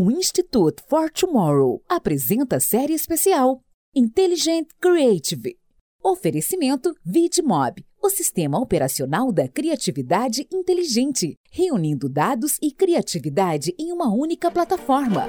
O Institute for Tomorrow apresenta série especial Intelligent Creative. Oferecimento VidMob, o sistema operacional da criatividade inteligente, reunindo dados e criatividade em uma única plataforma.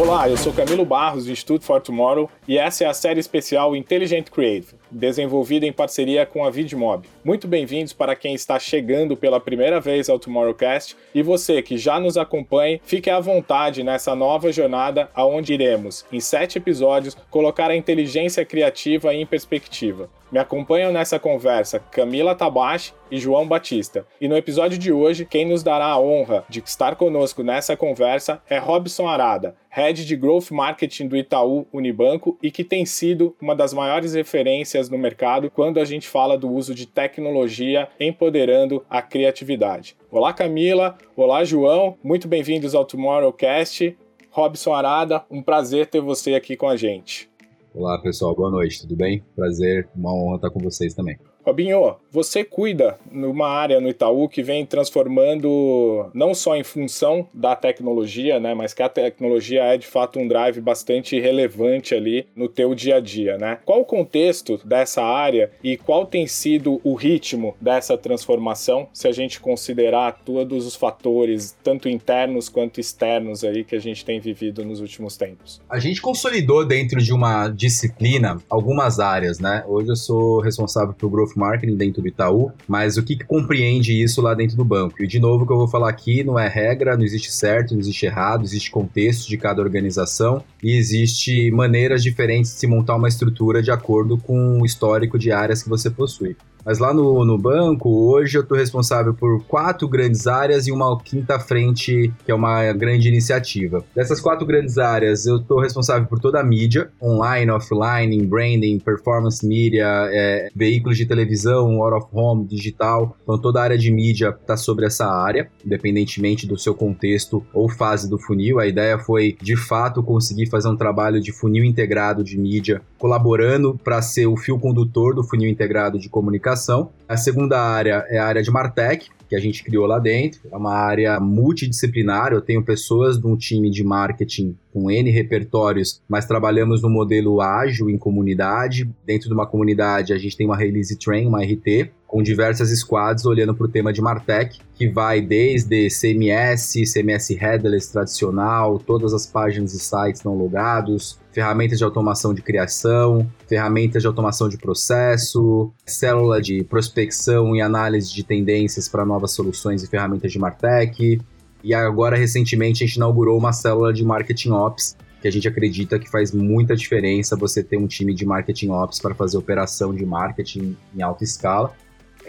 Olá, eu sou Camilo Barros do Institute for Tomorrow e essa é a série especial Intelligent Creative, desenvolvida em parceria com a VidMob. Muito bem-vindos para quem está chegando pela primeira vez ao Tomorrowcast e você que já nos acompanha, fique à vontade nessa nova jornada aonde iremos, em sete episódios, colocar a inteligência criativa em perspectiva. Me acompanham nessa conversa Camila Tabashi e João Batista. E no episódio de hoje, quem nos dará a honra de estar conosco nessa conversa é Robson Arada, Head de Growth Marketing do Itaú Unibanco e que tem sido uma das maiores referências no mercado quando a gente fala do uso de tecnologia empoderando a criatividade. Olá Camila, olá João, muito bem-vindos ao Tomorrowcast. Robson Arada, um prazer ter você aqui com a gente. Olá pessoal, boa noite, tudo bem? Prazer, uma honra estar com vocês também. Robinho, você cuida numa área no Itaú que vem transformando não só em função da tecnologia, né, mas que a tecnologia é de fato um drive bastante relevante ali no teu dia a dia, né? Qual o contexto dessa área e qual tem sido o ritmo dessa transformação, se a gente considerar todos os fatores, tanto internos quanto externos aí que a gente tem vivido nos últimos tempos? A gente consolidou dentro de uma disciplina algumas áreas, né? Hoje eu sou responsável pelo Growth Marketing dentro do Itaú, mas o que, que compreende isso lá dentro do banco? E de novo, o que eu vou falar aqui não é regra, não existe certo, não existe errado, existe contexto de cada organização e existe maneiras diferentes de se montar uma estrutura de acordo com o histórico de áreas que você possui. Mas lá no, no banco, hoje eu estou responsável por quatro grandes áreas e uma quinta frente, que é uma grande iniciativa. Dessas quatro grandes áreas, eu estou responsável por toda a mídia, online, offline, branding, performance media, é, veículos de televisão, out of home, digital. Então toda a área de mídia está sobre essa área, independentemente do seu contexto ou fase do funil. A ideia foi, de fato, conseguir fazer um trabalho de funil integrado de mídia, colaborando para ser o fio condutor do funil integrado de comunicação comunicação. A segunda área é a área de Martech, que a gente criou lá dentro. É uma área multidisciplinar. Eu tenho pessoas de um time de marketing com N repertórios, mas trabalhamos no modelo ágil em comunidade. Dentro de uma comunidade, a gente tem uma release train, uma RT, com diversas squads olhando para o tema de Martech, que vai desde CMS, CMS headless tradicional, todas as páginas e sites não logados, ferramentas de automação de criação, ferramentas de automação de processo, célula de prospecção e análise de tendências para novas soluções e ferramentas de Martech. E agora, recentemente, a gente inaugurou uma célula de Marketing Ops, que a gente acredita que faz muita diferença você ter um time de Marketing Ops para fazer operação de marketing em alta escala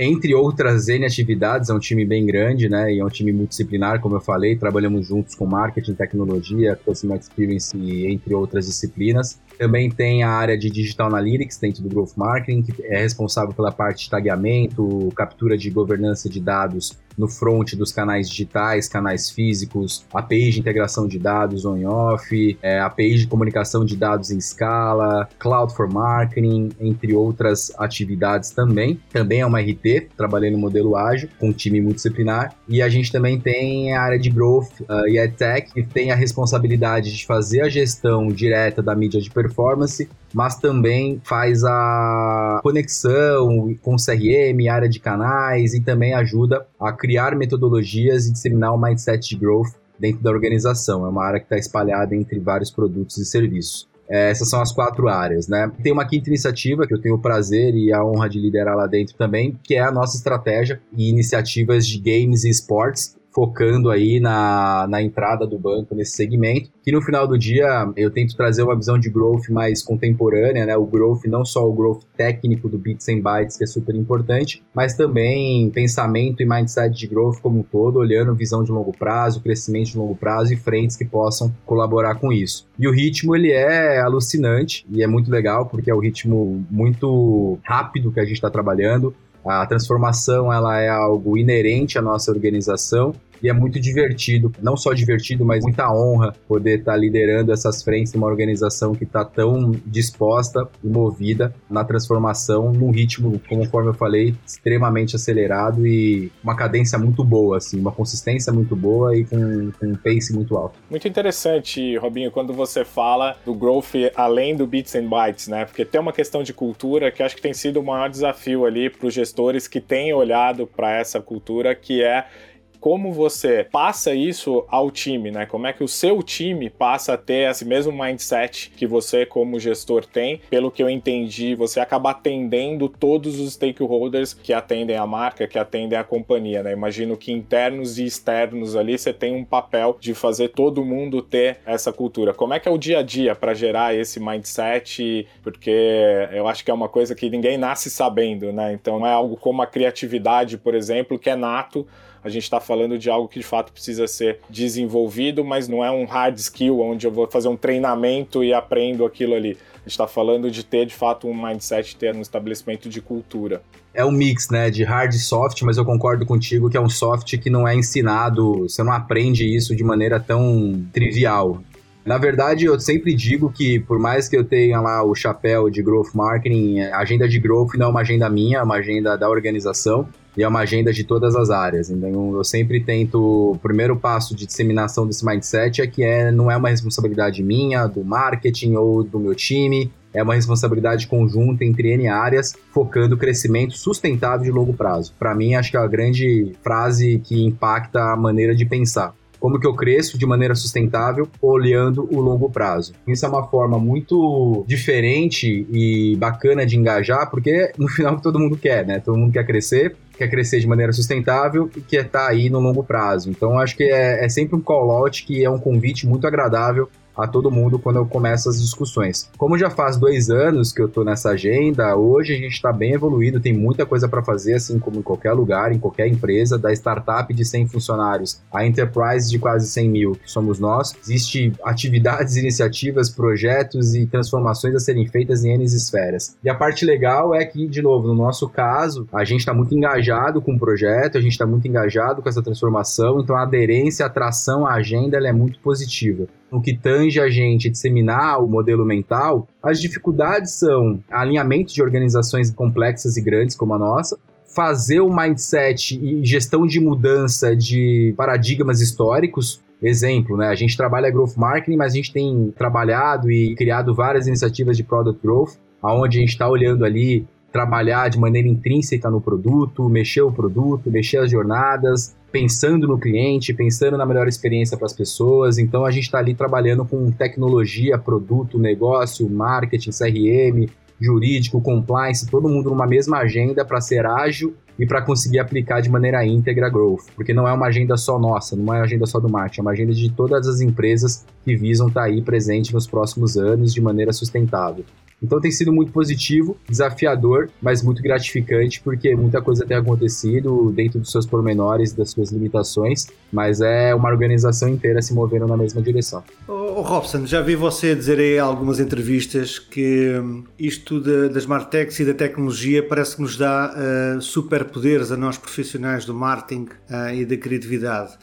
entre outras N atividades, é um time bem grande, né? E é um time multidisciplinar, como eu falei. Trabalhamos juntos com marketing, tecnologia, customer experience e entre outras disciplinas. Também tem a área de Digital Analytics dentro do Growth Marketing, que é responsável pela parte de tagueamento, captura de governança de dados no front dos canais digitais, canais físicos, APIs de integração de dados on-off, é, APIs de comunicação de dados em escala, Cloud for Marketing, entre outras atividades também. Também é uma RT, trabalhei no modelo ágil, com um time multidisciplinar. E a gente também tem a área de Growth uh, e EdTech, que tem a responsabilidade de fazer a gestão direta da mídia de performance, mas também faz a conexão com CRM, área de canais e também ajuda a criar metodologias e disseminar o mindset de growth dentro da organização. É uma área que está espalhada entre vários produtos e serviços. É, essas são as quatro áreas, né? Tem uma quinta iniciativa que eu tenho o prazer e a honra de liderar lá dentro também, que é a nossa estratégia e iniciativas de games e esportes, focando aí na, na entrada do banco nesse segmento, que no final do dia eu tento trazer uma visão de growth mais contemporânea, né? O growth, não só o growth técnico do Bits and Bytes, que é super importante, mas também pensamento e mindset de growth como um todo, olhando visão de longo prazo, crescimento de longo prazo e frentes que possam colaborar com isso. E o ritmo, ele é alucinante e é muito legal, porque é o ritmo muito rápido que a gente está trabalhando, a transformação ela é algo inerente à nossa organização e é muito divertido, não só divertido, mas muita honra poder estar tá liderando essas frentes uma organização que está tão disposta e movida na transformação num ritmo, conforme eu falei, extremamente acelerado e uma cadência muito boa, assim, uma consistência muito boa e com, com um pace muito alto. Muito interessante, Robinho, quando você fala do growth além do bits and bytes, né? Porque tem uma questão de cultura que acho que tem sido o maior desafio ali para os gestores que têm olhado para essa cultura, que é como você passa isso ao time, né? Como é que o seu time passa a ter esse mesmo mindset que você, como gestor, tem. Pelo que eu entendi, você acaba atendendo todos os stakeholders que atendem a marca, que atendem a companhia, né? Imagino que internos e externos ali você tem um papel de fazer todo mundo ter essa cultura. Como é que é o dia a dia para gerar esse mindset? Porque eu acho que é uma coisa que ninguém nasce sabendo, né? Então não é algo como a criatividade, por exemplo, que é nato a gente está falando de algo que de fato precisa ser desenvolvido, mas não é um hard skill onde eu vou fazer um treinamento e aprendo aquilo ali. A gente está falando de ter de fato um mindset, ter um estabelecimento de cultura. É um mix, né, de hard e soft, mas eu concordo contigo que é um soft que não é ensinado, você não aprende isso de maneira tão trivial. Na verdade, eu sempre digo que, por mais que eu tenha lá o chapéu de growth marketing, a agenda de growth não é uma agenda minha, é uma agenda da organização e é uma agenda de todas as áreas. Então, eu sempre tento. O primeiro passo de disseminação desse mindset é que é, não é uma responsabilidade minha, do marketing ou do meu time. É uma responsabilidade conjunta entre N áreas, focando o crescimento sustentável de longo prazo. Para mim, acho que é a grande frase que impacta a maneira de pensar como que eu cresço de maneira sustentável olhando o longo prazo. Isso é uma forma muito diferente e bacana de engajar, porque no final todo mundo quer, né? Todo mundo quer crescer, quer crescer de maneira sustentável e quer estar tá aí no longo prazo. Então, acho que é, é sempre um call-out que é um convite muito agradável a todo mundo quando eu começo as discussões. Como já faz dois anos que eu estou nessa agenda, hoje a gente está bem evoluído, tem muita coisa para fazer, assim como em qualquer lugar, em qualquer empresa, da startup de 100 funcionários a enterprise de quase 100 mil, que somos nós. Existem atividades, iniciativas, projetos e transformações a serem feitas em N esferas. E a parte legal é que, de novo, no nosso caso, a gente está muito engajado com o projeto, a gente está muito engajado com essa transformação, então a aderência, a atração à agenda é muito positiva no que tange a gente disseminar o modelo mental, as dificuldades são alinhamento de organizações complexas e grandes como a nossa, fazer o mindset e gestão de mudança de paradigmas históricos. Exemplo, né? A gente trabalha growth marketing, mas a gente tem trabalhado e criado várias iniciativas de product growth, aonde a gente está olhando ali trabalhar de maneira intrínseca no produto, mexer o produto, mexer as jornadas, pensando no cliente, pensando na melhor experiência para as pessoas. Então a gente está ali trabalhando com tecnologia, produto, negócio, marketing, CRM, jurídico, compliance, todo mundo numa mesma agenda para ser ágil e para conseguir aplicar de maneira íntegra growth, porque não é uma agenda só nossa, não é uma agenda só do marketing, é uma agenda de todas as empresas que visam estar tá aí presente nos próximos anos de maneira sustentável. Então tem sido muito positivo, desafiador, mas muito gratificante, porque muita coisa tem acontecido dentro dos seus pormenores, das suas limitações, mas é uma organização inteira se movendo na mesma direção. Oh, Robson, já vi você dizer em algumas entrevistas que hum, isto da, das Martex e da tecnologia parece que nos dá uh, superpoderes a nós profissionais do marketing uh, e da criatividade.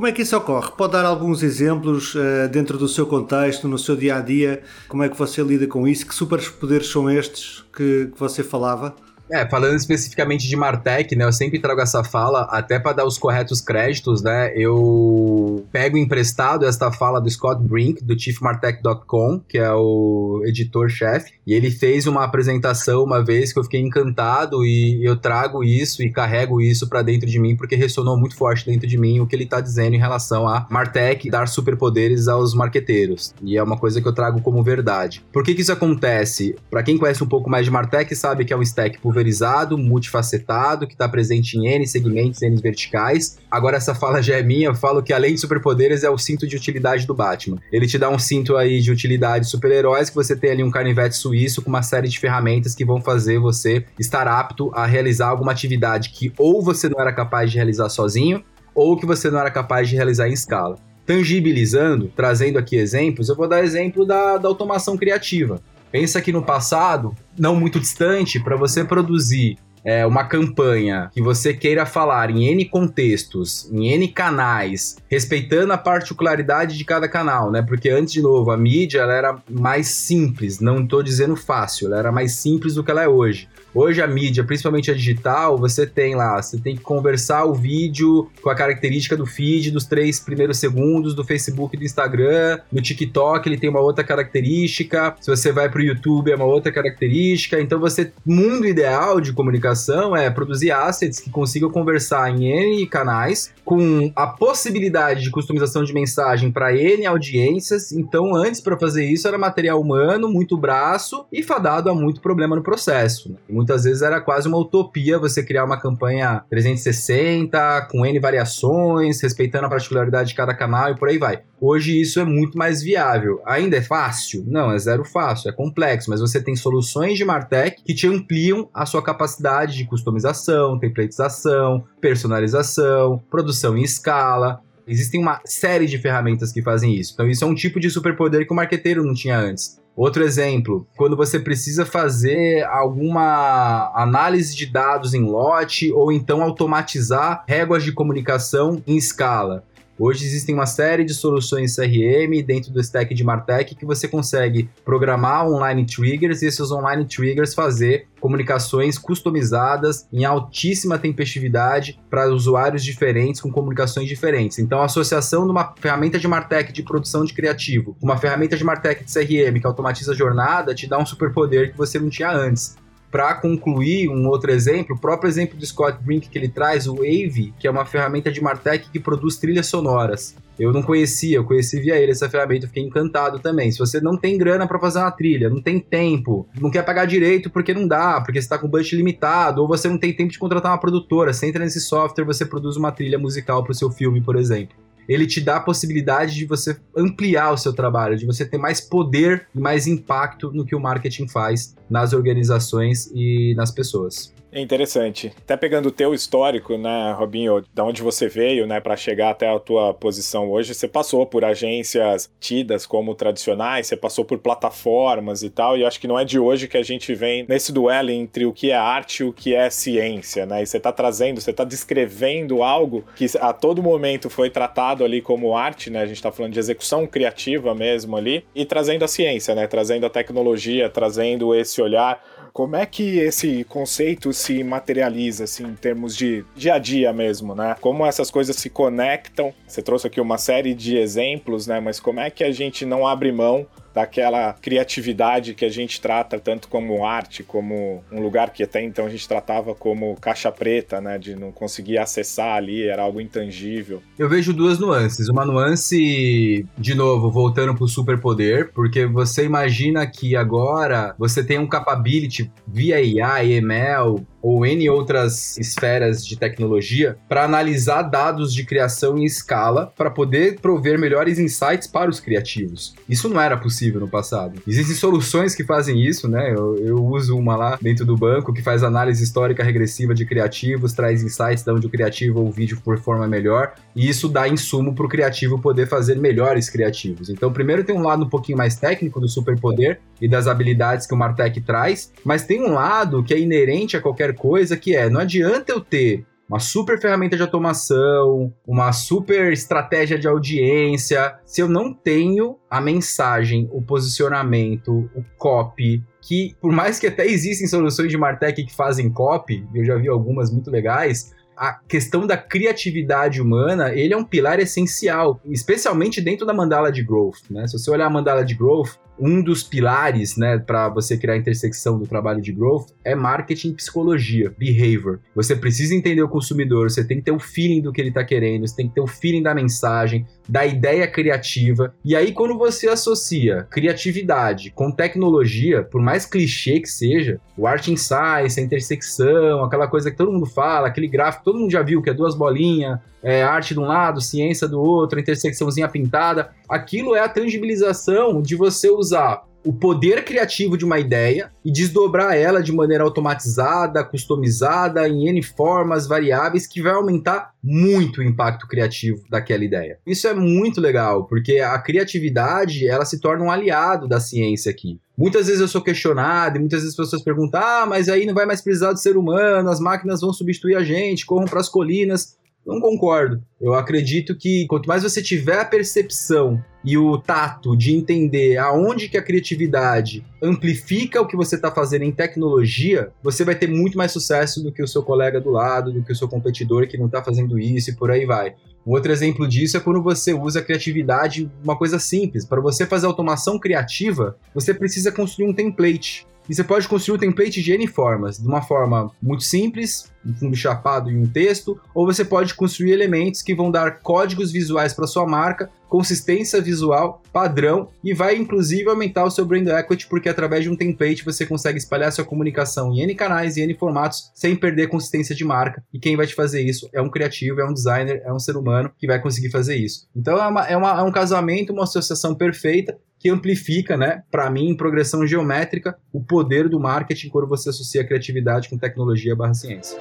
Como é que isso ocorre? Pode dar alguns exemplos uh, dentro do seu contexto, no seu dia a dia? Como é que você lida com isso? Que superpoderes são estes que, que você falava? É, falando especificamente de Martech, né? Eu sempre trago essa fala, até para dar os corretos créditos, né? Eu pego emprestado esta fala do Scott Brink, do chiefmartech.com, que é o editor-chefe, e ele fez uma apresentação uma vez que eu fiquei encantado e eu trago isso e carrego isso para dentro de mim porque ressonou muito forte dentro de mim o que ele tá dizendo em relação a Martech dar superpoderes aos marqueteiros. E é uma coisa que eu trago como verdade. Por que que isso acontece? Para quem conhece um pouco mais de Martech sabe que é um stack pulverizado pulverizado, multifacetado, que está presente em N segmentos, N verticais. Agora essa fala já é minha, eu falo que além de superpoderes é o cinto de utilidade do Batman. Ele te dá um cinto aí de utilidade super-heróis que você tem ali um canivete suíço com uma série de ferramentas que vão fazer você estar apto a realizar alguma atividade que ou você não era capaz de realizar sozinho, ou que você não era capaz de realizar em escala tangibilizando, trazendo aqui exemplos, eu vou dar exemplo da, da automação criativa. Pensa que no passado, não muito distante, para você produzir é, uma campanha que você queira falar em N contextos, em N canais, respeitando a particularidade de cada canal, né? Porque antes, de novo, a mídia ela era mais simples, não estou dizendo fácil, ela era mais simples do que ela é hoje. Hoje a mídia, principalmente a digital, você tem lá, você tem que conversar o vídeo com a característica do feed dos três primeiros segundos do Facebook e do Instagram. No TikTok ele tem uma outra característica. Se você vai para o YouTube é uma outra característica. Então você, mundo ideal de comunicação é produzir assets que consigam conversar em N canais com a possibilidade de customização de mensagem para N audiências. Então antes para fazer isso era material humano, muito braço e fadado a muito problema no processo. Né? Muitas vezes era quase uma utopia você criar uma campanha 360 com N variações, respeitando a particularidade de cada canal e por aí vai. Hoje isso é muito mais viável. Ainda é fácil? Não, é zero fácil, é complexo, mas você tem soluções de Martech que te ampliam a sua capacidade de customização, templatização, personalização, produção em escala. Existem uma série de ferramentas que fazem isso. Então, isso é um tipo de superpoder que o marqueteiro não tinha antes. Outro exemplo, quando você precisa fazer alguma análise de dados em lote ou então automatizar réguas de comunicação em escala. Hoje existem uma série de soluções CRM dentro do stack de Martech que você consegue programar online triggers e esses online triggers fazer comunicações customizadas em altíssima tempestividade para usuários diferentes com comunicações diferentes. Então, a associação de uma ferramenta de Martech de produção de criativo, uma ferramenta de Martech de CRM que automatiza a jornada, te dá um superpoder que você não tinha antes. Para concluir, um outro exemplo, o próprio exemplo do Scott Brink que ele traz, o Wave, que é uma ferramenta de Martech que produz trilhas sonoras. Eu não conhecia, eu conheci via ele essa ferramenta, eu fiquei encantado também. Se você não tem grana para fazer uma trilha, não tem tempo, não quer pagar direito porque não dá, porque você está com budget limitado, ou você não tem tempo de contratar uma produtora, você entra nesse software, você produz uma trilha musical para o seu filme, por exemplo ele te dá a possibilidade de você ampliar o seu trabalho, de você ter mais poder e mais impacto no que o marketing faz nas organizações e nas pessoas. É interessante. Até pegando o teu histórico, né, Robinho, da onde você veio, né, para chegar até a tua posição hoje, você passou por agências tidas como tradicionais, você passou por plataformas e tal, e acho que não é de hoje que a gente vem nesse duelo entre o que é arte e o que é ciência, né? E você tá trazendo, você tá descrevendo algo que a todo momento foi tratado ali como arte, né? A gente tá falando de execução criativa mesmo ali, e trazendo a ciência, né? Trazendo a tecnologia, trazendo esse olhar como é que esse conceito se materializa, assim, em termos de dia a dia mesmo, né? Como essas coisas se conectam? Você trouxe aqui uma série de exemplos, né? Mas como é que a gente não abre mão daquela criatividade que a gente trata tanto como arte, como um lugar que até então a gente tratava como caixa preta, né, de não conseguir acessar ali, era algo intangível. Eu vejo duas nuances. Uma nuance, de novo, voltando pro superpoder, porque você imagina que agora você tem um capability via AI, ML, ou N outras esferas de tecnologia para analisar dados de criação em escala para poder prover melhores insights para os criativos. Isso não era possível no passado. Existem soluções que fazem isso, né? Eu, eu uso uma lá dentro do banco que faz análise histórica regressiva de criativos, traz insights de onde o criativo ou o vídeo performa melhor, e isso dá insumo para o criativo poder fazer melhores criativos. Então, primeiro tem um lado um pouquinho mais técnico do superpoder e das habilidades que o Martech traz, mas tem um lado que é inerente a qualquer coisa que é, não adianta eu ter uma super ferramenta de automação, uma super estratégia de audiência, se eu não tenho a mensagem, o posicionamento, o copy, que por mais que até existem soluções de Martech que fazem copy, eu já vi algumas muito legais, a questão da criatividade humana, ele é um pilar essencial, especialmente dentro da mandala de growth, né? Se você olhar a mandala de growth, um dos pilares, né, para você criar a intersecção do trabalho de growth é marketing e psicologia, behavior. Você precisa entender o consumidor, você tem que ter o feeling do que ele está querendo, você tem que ter o feeling da mensagem, da ideia criativa. E aí, quando você associa criatividade com tecnologia, por mais clichê que seja, o art in science, a intersecção, aquela coisa que todo mundo fala, aquele gráfico, todo mundo já viu que é duas bolinhas, é, arte de um lado, ciência do outro, intersecçãozinha pintada. Aquilo é a tangibilização de você usar o poder criativo de uma ideia e desdobrar ela de maneira automatizada, customizada, em N formas, variáveis, que vai aumentar muito o impacto criativo daquela ideia. Isso é muito legal, porque a criatividade ela se torna um aliado da ciência aqui. Muitas vezes eu sou questionado e muitas vezes as pessoas perguntam: ah, mas aí não vai mais precisar do ser humano, as máquinas vão substituir a gente, corram para as colinas. Não concordo. Eu acredito que quanto mais você tiver a percepção e o tato de entender aonde que a criatividade amplifica o que você está fazendo em tecnologia, você vai ter muito mais sucesso do que o seu colega do lado, do que o seu competidor que não está fazendo isso e por aí vai. Um outro exemplo disso é quando você usa a criatividade, uma coisa simples. Para você fazer automação criativa, você precisa construir um template. E você pode construir o template de N formas, de uma forma muito simples, um fundo chapado e um texto, ou você pode construir elementos que vão dar códigos visuais para sua marca, consistência visual, padrão e vai inclusive aumentar o seu brand equity porque através de um template você consegue espalhar sua comunicação em N canais e N formatos sem perder consistência de marca. E quem vai te fazer isso é um criativo, é um designer, é um ser humano que vai conseguir fazer isso. Então é, uma, é, uma, é um casamento, uma associação perfeita que amplifica, né, para mim, em progressão geométrica, o poder do marketing quando você associa criatividade com tecnologia barra ciência.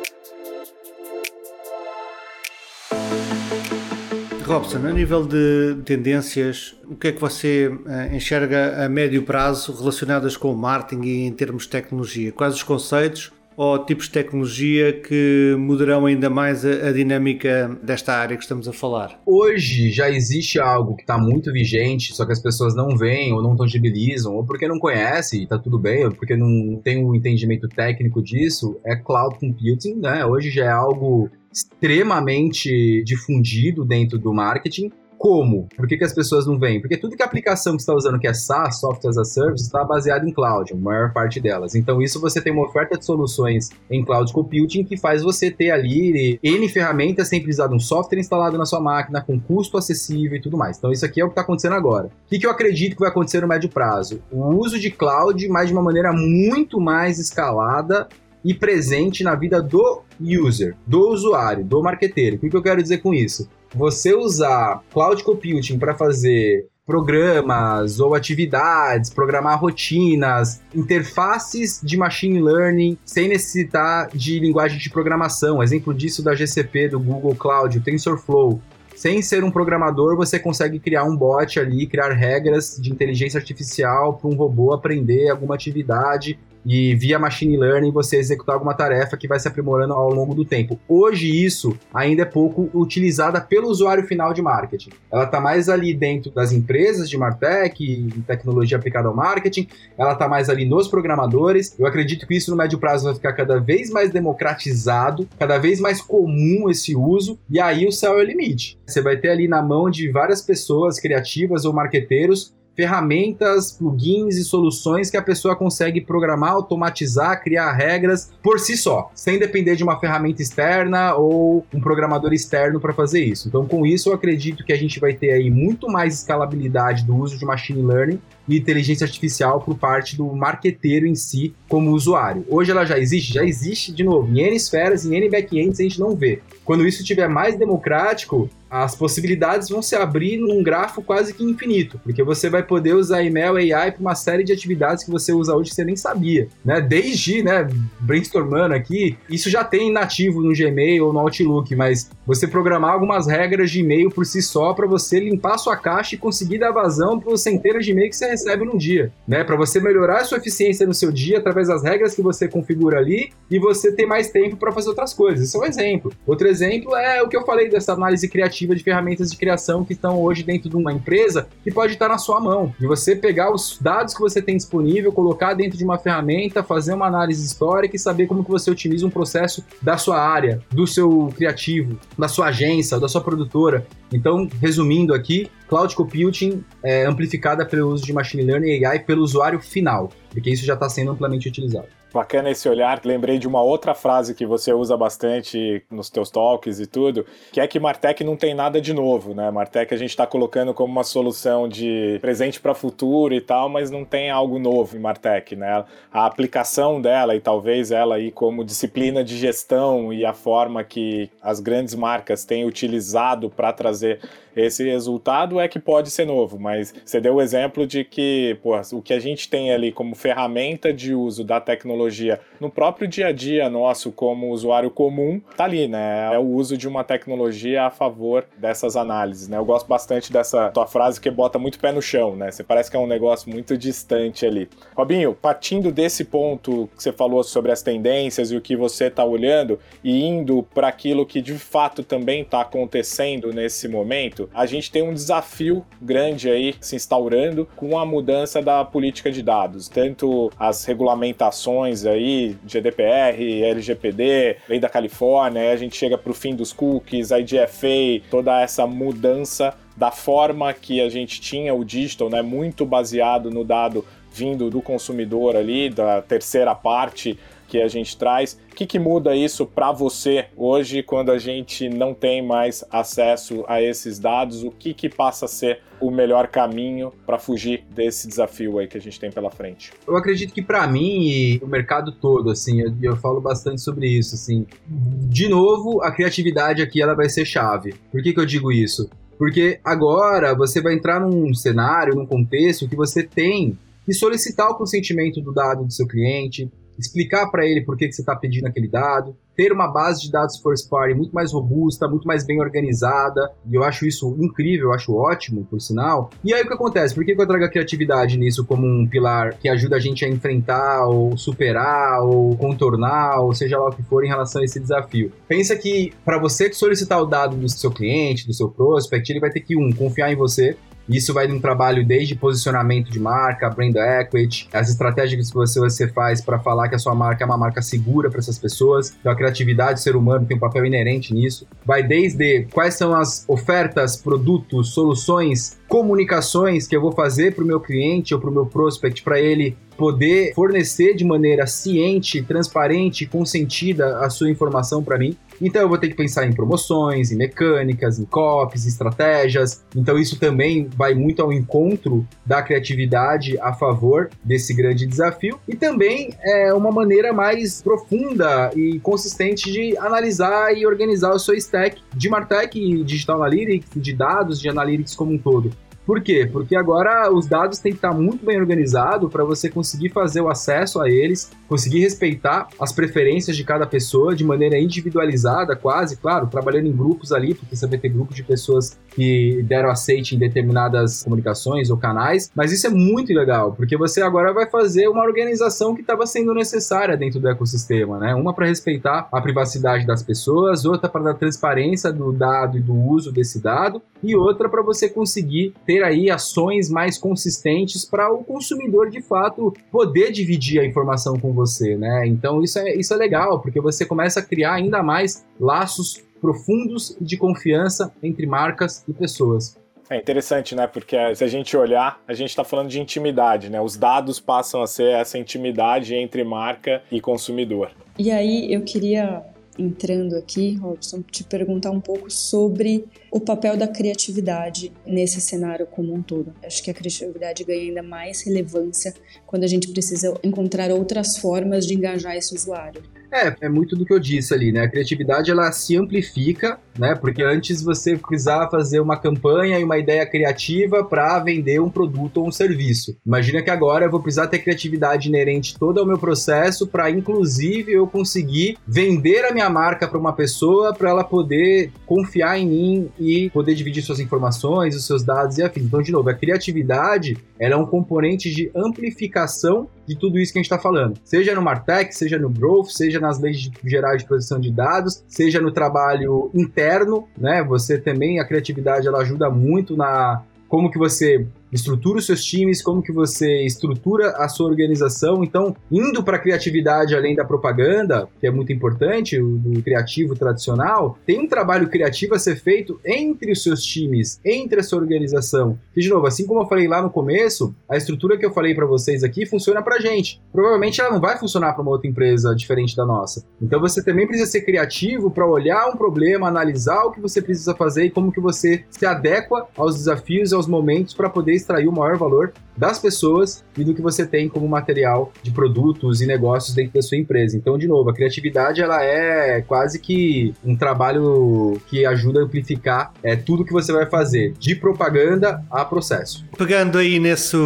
Robson, a nível de tendências, o que é que você uh, enxerga a médio prazo relacionadas com o marketing e em termos de tecnologia? Quais os conceitos ou tipos de tecnologia que mudarão ainda mais a, a, dinâmica desta área que estamos a falar? Hoje já existe algo que está muito vigente, só que as pessoas não veem ou não tangibilizam, ou porque não conhecem, está tudo bem, ou porque não tem o um entendimento técnico disso, é cloud computing, né? Hoje já é algo extremamente difundido dentro do marketing. Como? Por que, que as pessoas não veem? Porque tudo que a aplicação que está usando, que é SaaS, Software as a Service, está baseado em cloud, a maior parte delas. Então, isso você tem uma oferta de soluções em cloud computing que faz você ter ali N ferramentas sem precisar de um software instalado na sua máquina, com custo acessível e tudo mais. Então, isso aqui é o que está acontecendo agora. O que, que eu acredito que vai acontecer no médio prazo? O uso de cloud, mas de uma maneira muito mais escalada e presente na vida do user, do usuário, do marqueteiro. O que eu quero dizer com isso? Você usar cloud computing para fazer programas ou atividades, programar rotinas, interfaces de machine learning sem necessitar de linguagem de programação. Exemplo disso da GCP, do Google Cloud, o TensorFlow. Sem ser um programador, você consegue criar um bot ali, criar regras de inteligência artificial para um robô aprender alguma atividade e via machine learning você executar alguma tarefa que vai se aprimorando ao longo do tempo. Hoje isso ainda é pouco utilizada pelo usuário final de marketing. Ela está mais ali dentro das empresas de Martech e tecnologia aplicada ao marketing, ela está mais ali nos programadores. Eu acredito que isso no médio prazo vai ficar cada vez mais democratizado, cada vez mais comum esse uso, e aí o céu é o limite. Você vai ter ali na mão de várias pessoas criativas ou marqueteiros ferramentas, plugins e soluções que a pessoa consegue programar, automatizar, criar regras por si só, sem depender de uma ferramenta externa ou um programador externo para fazer isso. Então, com isso, eu acredito que a gente vai ter aí muito mais escalabilidade do uso de machine learning e inteligência artificial por parte do marqueteiro em si como usuário. Hoje ela já existe? Já existe, de novo, em N esferas, em N backends a gente não vê. Quando isso estiver mais democrático, as possibilidades vão se abrir num grafo quase que infinito, porque você vai poder usar email AI para uma série de atividades que você usa hoje que você nem sabia, né? Desde, né, brainstormando aqui, isso já tem nativo no Gmail ou no Outlook, mas você programar algumas regras de e-mail por si só para você limpar sua caixa e conseguir dar vazão para os centenas de e-mails que você recebe num dia, né? Para você melhorar a sua eficiência no seu dia através das regras que você configura ali e você ter mais tempo para fazer outras coisas. Isso é um exemplo. Outro exemplo é o que eu falei dessa análise criativa de ferramentas de criação que estão hoje dentro de uma empresa que pode estar na sua mão. De você pegar os dados que você tem disponível, colocar dentro de uma ferramenta, fazer uma análise histórica e saber como que você utiliza um processo da sua área, do seu criativo, da sua agência, da sua produtora. Então, resumindo aqui, Cloud Computing é amplificada pelo uso de Machine Learning e AI pelo usuário final, porque isso já está sendo amplamente utilizado. Bacana esse olhar. Lembrei de uma outra frase que você usa bastante nos teus talks e tudo, que é que Martech não tem nada de novo, né? Martech a gente está colocando como uma solução de presente para futuro e tal, mas não tem algo novo em Martech, né? A aplicação dela e talvez ela aí como disciplina de gestão e a forma que as grandes marcas têm utilizado para trazer esse resultado é que pode ser novo, mas você deu o exemplo de que pô, o que a gente tem ali como ferramenta de uso da tecnologia no próprio dia a dia nosso como usuário comum, tá ali, né? É o uso de uma tecnologia a favor dessas análises, né? Eu gosto bastante dessa tua frase que bota muito pé no chão, né? Você parece que é um negócio muito distante ali. Robinho, partindo desse ponto que você falou sobre as tendências e o que você está olhando e indo para aquilo que de fato também está acontecendo nesse momento, a gente tem um desafio grande aí se instaurando com a mudança da política de dados, tanto as regulamentações aí, GDPR, LGPD, lei da Califórnia, aí a gente chega para o fim dos cookies, a IDFA, toda essa mudança da forma que a gente tinha o digital, né, muito baseado no dado vindo do consumidor ali, da terceira parte que a gente traz. O que, que muda isso para você hoje, quando a gente não tem mais acesso a esses dados? O que, que passa a ser o melhor caminho para fugir desse desafio aí que a gente tem pela frente? Eu acredito que para mim e o mercado todo, assim, eu, eu falo bastante sobre isso, assim. De novo, a criatividade aqui ela vai ser chave. Por que, que eu digo isso? Porque agora você vai entrar num cenário, num contexto que você tem que solicitar o consentimento do dado do seu cliente, explicar para ele por que, que você está pedindo aquele dado, ter uma base de dados first party muito mais robusta, muito mais bem organizada, e eu acho isso incrível, eu acho ótimo, por sinal. E aí o que acontece? Por que, que eu trago a criatividade nisso como um pilar que ajuda a gente a enfrentar, ou superar, ou contornar, ou seja lá o que for em relação a esse desafio? Pensa que para você solicitar o dado do seu cliente, do seu prospect, ele vai ter que, um, confiar em você, isso vai de um trabalho desde posicionamento de marca, brand equity, as estratégias que você, você faz para falar que a sua marca é uma marca segura para essas pessoas. Então a criatividade do ser humano tem um papel inerente nisso. Vai desde quais são as ofertas, produtos, soluções, comunicações que eu vou fazer para o meu cliente ou para o meu prospect para ele poder fornecer de maneira ciente, transparente, consentida a sua informação para mim. Então eu vou ter que pensar em promoções, em mecânicas, em copies, estratégias. Então isso também vai muito ao encontro da criatividade a favor desse grande desafio e também é uma maneira mais profunda e consistente de analisar e organizar o seu stack de Martech, Digital Analytics, de dados, de Analytics como um todo. Por quê? Porque agora os dados têm que estar muito bem organizados para você conseguir fazer o acesso a eles, conseguir respeitar as preferências de cada pessoa de maneira individualizada, quase, claro, trabalhando em grupos ali, porque você vai ter grupos de pessoas que deram aceite em determinadas comunicações ou canais, mas isso é muito legal, porque você agora vai fazer uma organização que estava sendo necessária dentro do ecossistema, né? Uma para respeitar a privacidade das pessoas, outra para dar transparência do dado e do uso desse dado, e outra para você conseguir ter ter aí ações mais consistentes para o consumidor de fato poder dividir a informação com você, né? Então isso é, isso é legal, porque você começa a criar ainda mais laços profundos de confiança entre marcas e pessoas. É interessante, né? Porque se a gente olhar, a gente está falando de intimidade, né? Os dados passam a ser essa intimidade entre marca e consumidor. E aí eu queria entrando aqui, Robson, te perguntar um pouco sobre o papel da criatividade nesse cenário como um todo. Acho que a criatividade ganha ainda mais relevância quando a gente precisa encontrar outras formas de engajar esse usuário. É, é muito do que eu disse ali, né? A criatividade ela se amplifica, né? Porque antes você precisava fazer uma campanha e uma ideia criativa para vender um produto ou um serviço. Imagina que agora eu vou precisar ter criatividade inerente todo ao meu processo para inclusive eu conseguir vender a minha marca para uma pessoa para ela poder confiar em mim e poder dividir suas informações, os seus dados e afins. Então, de novo, a criatividade ela é um componente de amplificação de tudo isso que a gente está falando. Seja no Martech, seja no Growth, seja nas leis gerais de proteção de dados, seja no trabalho interno, né? Você também, a criatividade, ela ajuda muito na como que você estrutura os seus times, como que você estrutura a sua organização. Então, indo para a criatividade além da propaganda, que é muito importante, o do criativo tradicional, tem um trabalho criativo a ser feito entre os seus times, entre a sua organização. E de novo, assim como eu falei lá no começo, a estrutura que eu falei para vocês aqui funciona para gente. Provavelmente ela não vai funcionar para uma outra empresa diferente da nossa. Então você também precisa ser criativo para olhar um problema, analisar o que você precisa fazer e como que você se adequa aos desafios, aos momentos para poder extrair o maior valor das pessoas e do que você tem como material de produtos e negócios dentro da sua empresa. Então, de novo, a criatividade ela é quase que um trabalho que ajuda a amplificar é, tudo que você vai fazer, de propaganda a processo. Pegando aí nesse,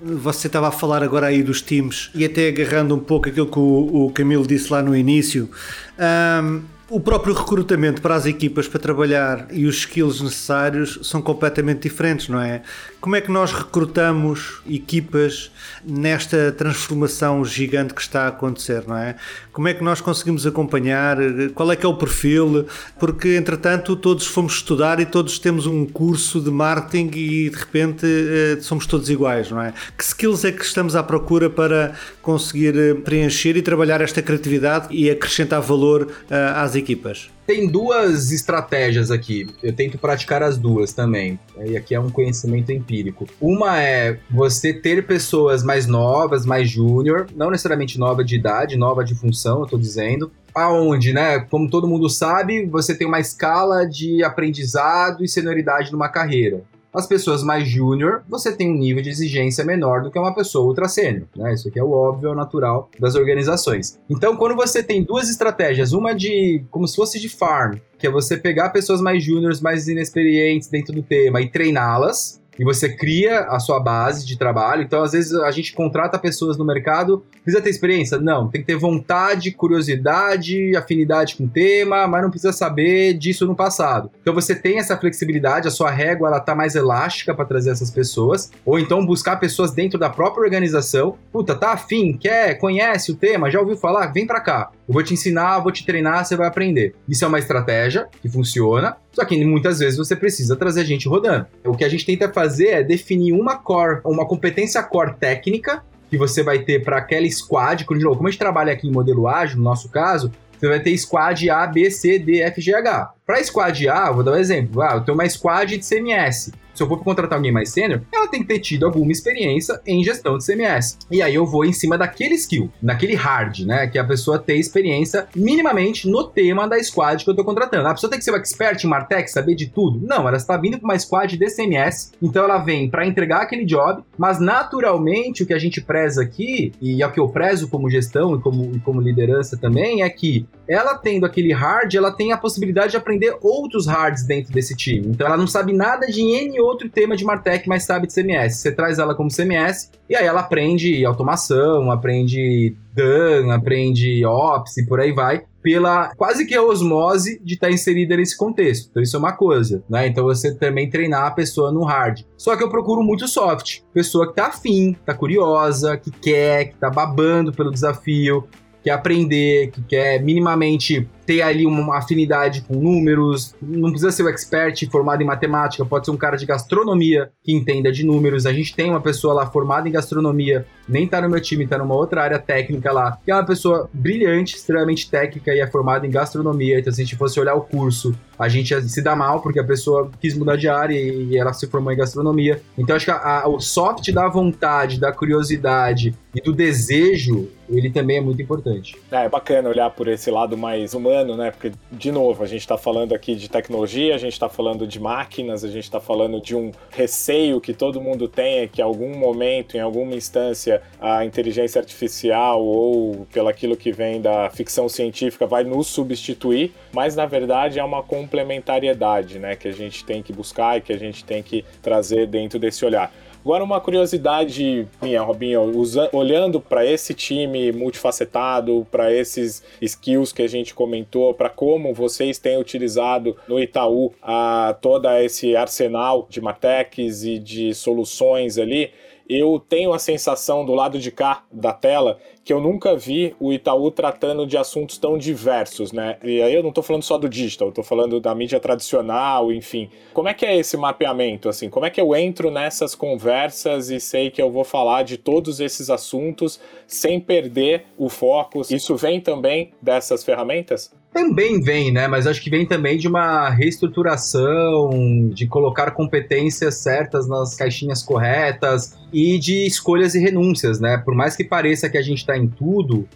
você estava a falar agora aí dos times e até agarrando um pouco aquilo que o, o Camilo disse lá no início. Um, o próprio recrutamento para as equipas para trabalhar e os skills necessários são completamente diferentes, não é? Como é que nós recrutamos equipas nesta transformação gigante que está a acontecer, não é? Como é que nós conseguimos acompanhar? Qual é que é o perfil? Porque, entretanto, todos fomos estudar e todos temos um curso de marketing e, de repente, eh, somos todos iguais, não é? Que skills é que estamos à procura para conseguir eh, preencher e trabalhar esta criatividade e acrescentar valor eh, às equipas? Tem duas estratégias aqui. Eu tento praticar as duas também. E aqui é um conhecimento empírico. Uma é você ter pessoas mais novas, mais júnior, não necessariamente nova de idade, nova de função, eu tô dizendo, aonde, né? Como todo mundo sabe, você tem uma escala de aprendizado e senioridade numa carreira. As pessoas mais júnior, você tem um nível de exigência menor do que uma pessoa ultra sênior, né? Isso aqui é o óbvio, é o natural das organizações. Então, quando você tem duas estratégias, uma de como se fosse de farm, que é você pegar pessoas mais júniores, mais inexperientes dentro do tema e treiná-las, e você cria a sua base de trabalho. Então, às vezes, a gente contrata pessoas no mercado, precisa ter experiência? Não, tem que ter vontade, curiosidade, afinidade com o tema, mas não precisa saber disso no passado. Então, você tem essa flexibilidade, a sua régua ela tá mais elástica para trazer essas pessoas, ou então buscar pessoas dentro da própria organização. Puta, tá afim, quer, conhece o tema, já ouviu falar? Vem para cá. Eu vou te ensinar, vou te treinar, você vai aprender. Isso é uma estratégia que funciona, só que muitas vezes você precisa trazer gente rodando. O que a gente tenta fazer é definir uma core, uma competência core técnica que você vai ter para aquela squad. Como a gente trabalha aqui em modelo ágil, no nosso caso, você vai ter squad A, B, C, D, F, G, H. Para squad A, vou dar um exemplo. Ah, eu tenho uma squad de CMS se eu for contratar alguém mais sênior, ela tem que ter tido alguma experiência em gestão de CMS. E aí eu vou em cima daquele skill, naquele hard, né? Que a pessoa tem experiência minimamente no tema da squad que eu tô contratando. A pessoa tem que ser um expert em Martech, saber de tudo? Não, ela está vindo com uma squad de CMS, então ela vem para entregar aquele job, mas naturalmente o que a gente preza aqui, e é o que eu prezo como gestão e como, e como liderança também, é que ela tendo aquele hard, ela tem a possibilidade de aprender outros hards dentro desse time. Então ela não sabe nada de N outro tema de Martech, mas sabe de CMS. Você traz ela como CMS e aí ela aprende automação, aprende DAN, aprende Ops e por aí vai, pela quase que a osmose de estar tá inserida nesse contexto. Então isso é uma coisa, né? Então você também treinar a pessoa no hard. Só que eu procuro muito soft, pessoa que tá afim, tá curiosa, que quer, que tá babando pelo desafio, quer aprender, que quer minimamente ter ali uma afinidade com números, não precisa ser o um expert formado em matemática, pode ser um cara de gastronomia que entenda de números. A gente tem uma pessoa lá formada em gastronomia, nem tá no meu time, tá numa outra área técnica lá, que é uma pessoa brilhante, extremamente técnica e é formada em gastronomia. Então, se a gente fosse olhar o curso, a gente se dá mal, porque a pessoa quis mudar de área e ela se formou em gastronomia. Então, acho que a, a, o soft da vontade, da curiosidade e do desejo, ele também é muito importante. É, é bacana olhar por esse lado mais humano né? Porque, de novo, a gente está falando aqui de tecnologia, a gente está falando de máquinas, a gente está falando de um receio que todo mundo tem, é que em algum momento, em alguma instância, a inteligência artificial ou pelo aquilo que vem da ficção científica vai nos substituir, mas na verdade é uma complementariedade, né? Que a gente tem que buscar e que a gente tem que trazer dentro desse olhar. Agora, uma curiosidade minha, Robinho, olhando para esse time multifacetado, para esses skills que a gente comentou, para como vocês têm utilizado no Itaú a, todo esse arsenal de Matex e de soluções ali, eu tenho a sensação do lado de cá da tela que eu nunca vi o Itaú tratando de assuntos tão diversos, né? E aí eu não estou falando só do digital, estou falando da mídia tradicional, enfim. Como é que é esse mapeamento, assim? Como é que eu entro nessas conversas e sei que eu vou falar de todos esses assuntos sem perder o foco? Isso vem também dessas ferramentas? Também vem, né? Mas acho que vem também de uma reestruturação, de colocar competências certas nas caixinhas corretas e de escolhas e renúncias, né? Por mais que pareça que a gente está em tudo,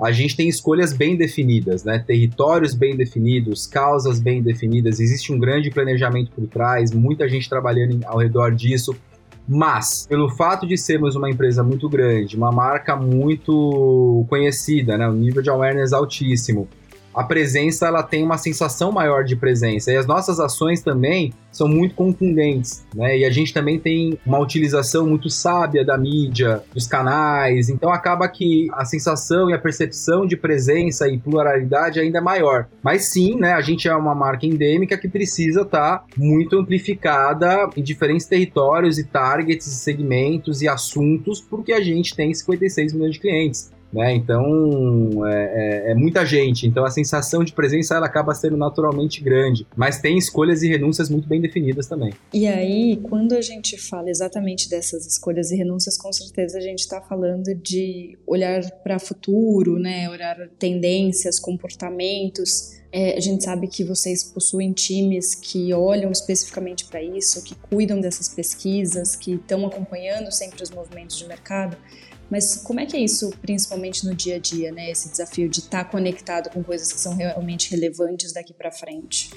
a gente tem escolhas bem definidas, né? Territórios bem definidos, causas bem definidas, existe um grande planejamento por trás, muita gente trabalhando ao redor disso Mas, pelo fato de sermos uma empresa muito grande, uma marca muito conhecida, né, um nível de awareness altíssimo, a presença ela tem uma sensação maior de presença. E as nossas ações também são muito contundentes, né? E a gente também tem uma utilização muito sábia da mídia, dos canais. Então acaba que a sensação e a percepção de presença e pluralidade ainda é maior. Mas sim, né? A gente é uma marca endêmica que precisa estar tá muito amplificada em diferentes territórios e targets, segmentos e assuntos, porque a gente tem 56 milhões de clientes. Né? Então é, é, é, muita gente. Então a sensação de presença ela acaba sendo naturalmente grande, mas tem escolhas e renúncias muito bem definidas também. E aí, quando a gente fala exatamente dessas escolhas e renúncias, com certeza a gente está falando de olhar para futuro, né? Olhar tendências, comportamentos. É, a gente sabe que vocês possuem times que olham especificamente para isso, que cuidam dessas pesquisas, que estão acompanhando sempre os movimentos de mercado. Mas como é que é isso, principalmente no dia a dia, né? Esse desafio de estar tá conectado com coisas que são realmente relevantes daqui para frente?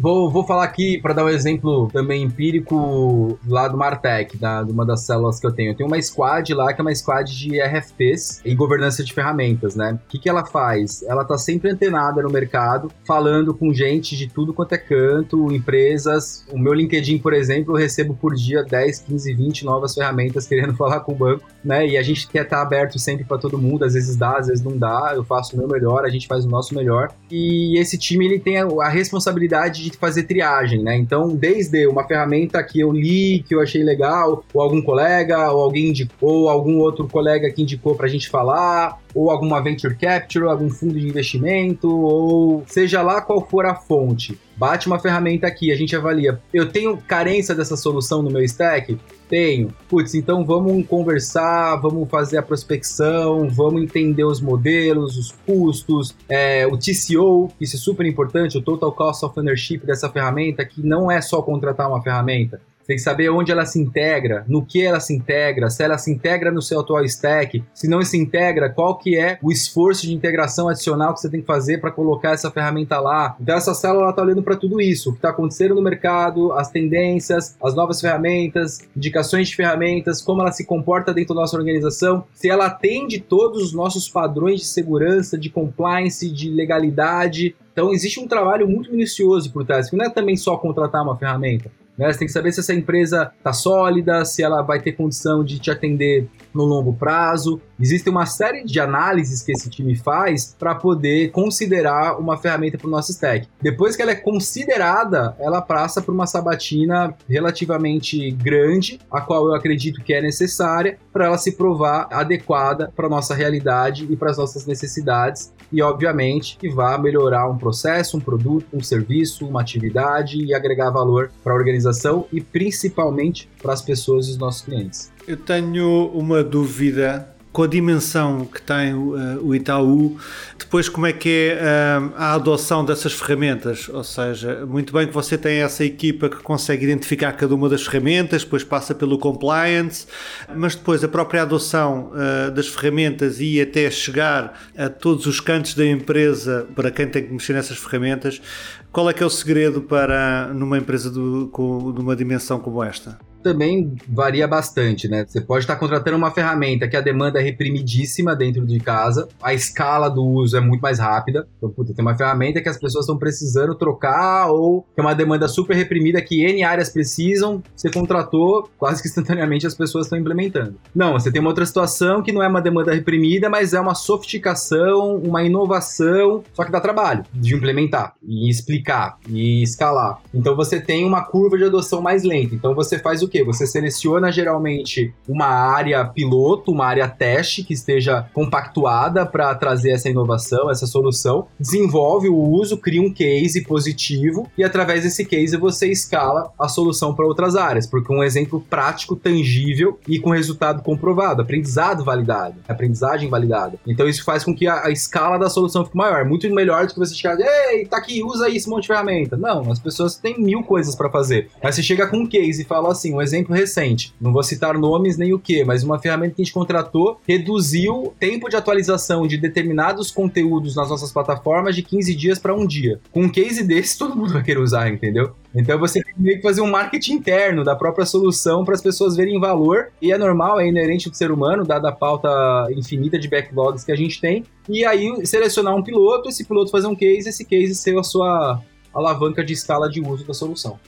Vou, vou falar aqui para dar um exemplo também empírico lá do Martech, da, de uma das células que eu tenho. Eu tenho uma squad lá que é uma squad de RFPs e governança de ferramentas, né? O que, que ela faz? Ela tá sempre antenada no mercado, falando com gente de tudo quanto é canto, empresas. O meu LinkedIn, por exemplo, eu recebo por dia 10, 15, 20 novas ferramentas querendo falar com o banco, né? E a gente quer estar tá aberto sempre para todo mundo, às vezes dá, às vezes não dá. Eu faço o meu melhor, a gente faz o nosso melhor. E esse time ele tem a, a responsabilidade de fazer triagem, né? Então, desde uma ferramenta que eu li, que eu achei legal, ou algum colega, ou alguém indicou, ou algum outro colega que indicou para a gente falar, ou alguma venture capture, ou algum fundo de investimento, ou seja lá qual for a fonte. Bate uma ferramenta aqui, a gente avalia. Eu tenho carência dessa solução no meu stack? Tenho. Putz, então vamos conversar, vamos fazer a prospecção, vamos entender os modelos, os custos, é, o TCO, isso é super importante, o Total Cost of Ownership dessa ferramenta, que não é só contratar uma ferramenta, tem que saber onde ela se integra, no que ela se integra, se ela se integra no seu atual stack, se não se integra, qual que é o esforço de integração adicional que você tem que fazer para colocar essa ferramenta lá. Então essa célula está olhando para tudo isso, o que está acontecendo no mercado, as tendências, as novas ferramentas, indicações de ferramentas, como ela se comporta dentro da nossa organização, se ela atende todos os nossos padrões de segurança, de compliance, de legalidade. Então existe um trabalho muito minucioso por trás, que não é também só contratar uma ferramenta. Né? Você tem que saber se essa empresa está sólida, se ela vai ter condição de te atender no longo prazo. Existe uma série de análises que esse time faz para poder considerar uma ferramenta para o nosso stack. Depois que ela é considerada, ela passa por uma sabatina relativamente grande, a qual eu acredito que é necessária para ela se provar adequada para nossa realidade e para as nossas necessidades e, obviamente, que vá melhorar um processo, um produto, um serviço, uma atividade e agregar valor para a organização e principalmente para as pessoas e os nossos clientes. Eu tenho uma dúvida com a dimensão que tem uh, o Itaú, depois como é que é uh, a adoção dessas ferramentas? Ou seja, muito bem que você tem essa equipa que consegue identificar cada uma das ferramentas, depois passa pelo compliance, mas depois a própria adoção uh, das ferramentas e até chegar a todos os cantos da empresa para quem tem que mexer nessas ferramentas, qual é que é o segredo para numa empresa com, de uma dimensão como esta? Também varia bastante, né? Você pode estar contratando uma ferramenta que a demanda é reprimidíssima dentro de casa, a escala do uso é muito mais rápida. Então, puta, tem uma ferramenta que as pessoas estão precisando trocar ou tem uma demanda super reprimida que N áreas precisam, você contratou, quase que instantaneamente as pessoas estão implementando. Não, você tem uma outra situação que não é uma demanda reprimida, mas é uma sofisticação, uma inovação, só que dá trabalho de implementar e explicar e escalar. Então você tem uma curva de adoção mais lenta. Então você faz o quê? Você seleciona geralmente uma área piloto, uma área teste que esteja compactuada para trazer essa inovação, essa solução, desenvolve o uso, cria um case positivo e através desse case você escala a solução para outras áreas, porque um exemplo prático, tangível e com resultado comprovado, aprendizado validado, aprendizagem validada. Então isso faz com que a, a escala da solução fique maior, muito melhor do que você chegar, ei, tá aqui, usa aí esse monte de ferramenta. Não, as pessoas têm mil coisas para fazer. Mas você chega com um case e fala assim, um exemplo recente, não vou citar nomes nem o que, mas uma ferramenta que a gente contratou reduziu o tempo de atualização de determinados conteúdos nas nossas plataformas de 15 dias para um dia. Com um case desse, todo mundo vai querer usar, entendeu? Então você tem que fazer um marketing interno da própria solução para as pessoas verem valor. E é normal, é inerente do ser humano, dada a pauta infinita de backlogs que a gente tem. E aí selecionar um piloto, esse piloto fazer um case, esse case ser a sua alavanca de escala de uso da solução.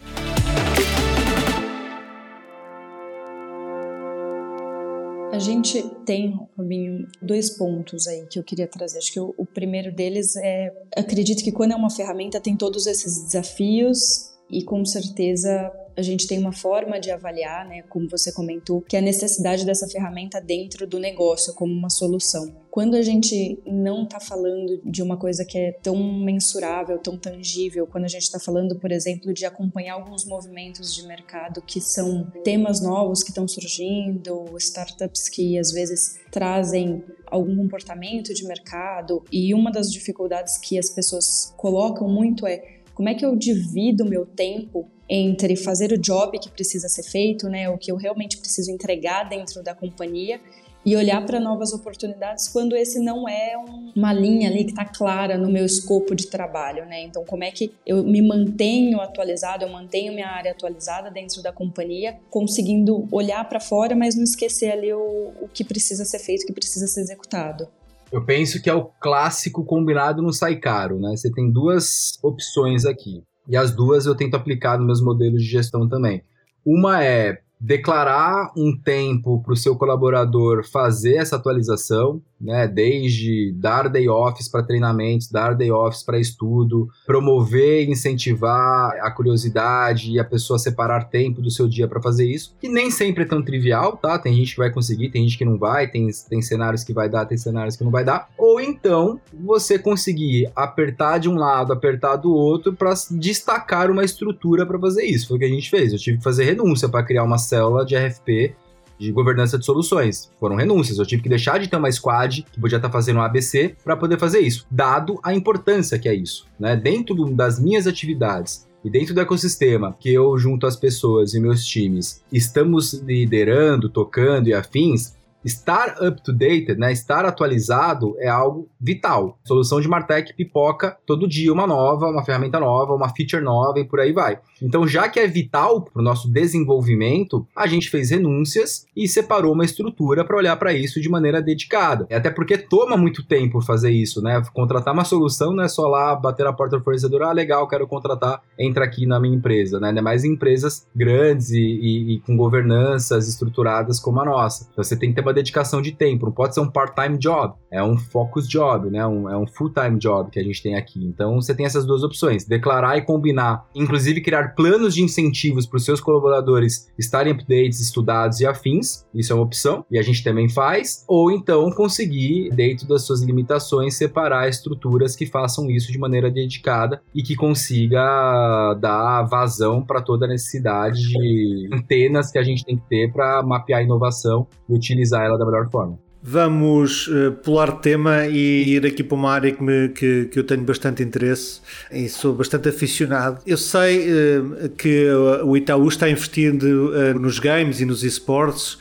Gente tem, Robinho, dois pontos aí que eu queria trazer. Acho que o, o primeiro deles é: acredito que quando é uma ferramenta tem todos esses desafios e com certeza a gente tem uma forma de avaliar, né, como você comentou, que é a necessidade dessa ferramenta dentro do negócio como uma solução. Quando a gente não está falando de uma coisa que é tão mensurável, tão tangível, quando a gente está falando, por exemplo, de acompanhar alguns movimentos de mercado que são temas novos que estão surgindo, startups que às vezes trazem algum comportamento de mercado, e uma das dificuldades que as pessoas colocam muito é como é que eu divido meu tempo entre fazer o job que precisa ser feito, né, o que eu realmente preciso entregar dentro da companhia e olhar para novas oportunidades quando esse não é um, uma linha ali que está clara no meu escopo de trabalho, né? Então, como é que eu me mantenho atualizado, eu mantenho minha área atualizada dentro da companhia, conseguindo olhar para fora, mas não esquecer ali o, o que precisa ser feito, o que precisa ser executado. Eu penso que é o clássico combinado não sai caro, né? Você tem duas opções aqui. E as duas eu tento aplicar nos meus modelos de gestão também. Uma é declarar um tempo para o seu colaborador fazer essa atualização, né? Desde dar day offs para treinamentos, dar day offs para estudo, promover, incentivar a curiosidade e a pessoa separar tempo do seu dia para fazer isso, que nem sempre é tão trivial, tá? Tem gente que vai conseguir, tem gente que não vai, tem, tem cenários que vai dar, tem cenários que não vai dar. Ou então você conseguir apertar de um lado, apertar do outro para destacar uma estrutura para fazer isso. Foi o que a gente fez. Eu tive que fazer renúncia para criar uma célula de RFP de governança de soluções. Foram renúncias. Eu tive que deixar de ter uma squad que podia estar fazendo um ABC para poder fazer isso, dado a importância que é isso. Né? Dentro das minhas atividades e dentro do ecossistema que eu, junto às pessoas e meus times, estamos liderando, tocando e afins, estar up to date, né, estar atualizado é algo vital. Solução de Martech pipoca todo dia uma nova, uma ferramenta nova, uma feature nova e por aí vai. Então, já que é vital para o nosso desenvolvimento, a gente fez renúncias e separou uma estrutura para olhar para isso de maneira dedicada. Até porque toma muito tempo fazer isso, né? Contratar uma solução não é só lá bater na porta do fornecedor, ah, legal, quero contratar, entra aqui na minha empresa, né? Ainda mais em empresas grandes e, e, e com governanças estruturadas como a nossa. Então, você tem que ter uma dedicação de tempo, não pode ser um part-time job, é um focus job, né? Um, é um full-time job que a gente tem aqui. Então, você tem essas duas opções: declarar e combinar, inclusive criar planos de incentivos para os seus colaboradores estarem updates, estudados e afins, isso é uma opção, e a gente também faz, ou então conseguir, dentro das suas limitações, separar estruturas que façam isso de maneira dedicada e que consiga dar vazão para toda a necessidade de antenas que a gente tem que ter para mapear a inovação e utilizar ela da melhor forma. Vamos uh, pular tema e ir aqui para uma área que, me, que, que, eu tenho bastante interesse e sou bastante aficionado. Eu sei uh, que o Itaú está investindo uh, nos games e nos esportes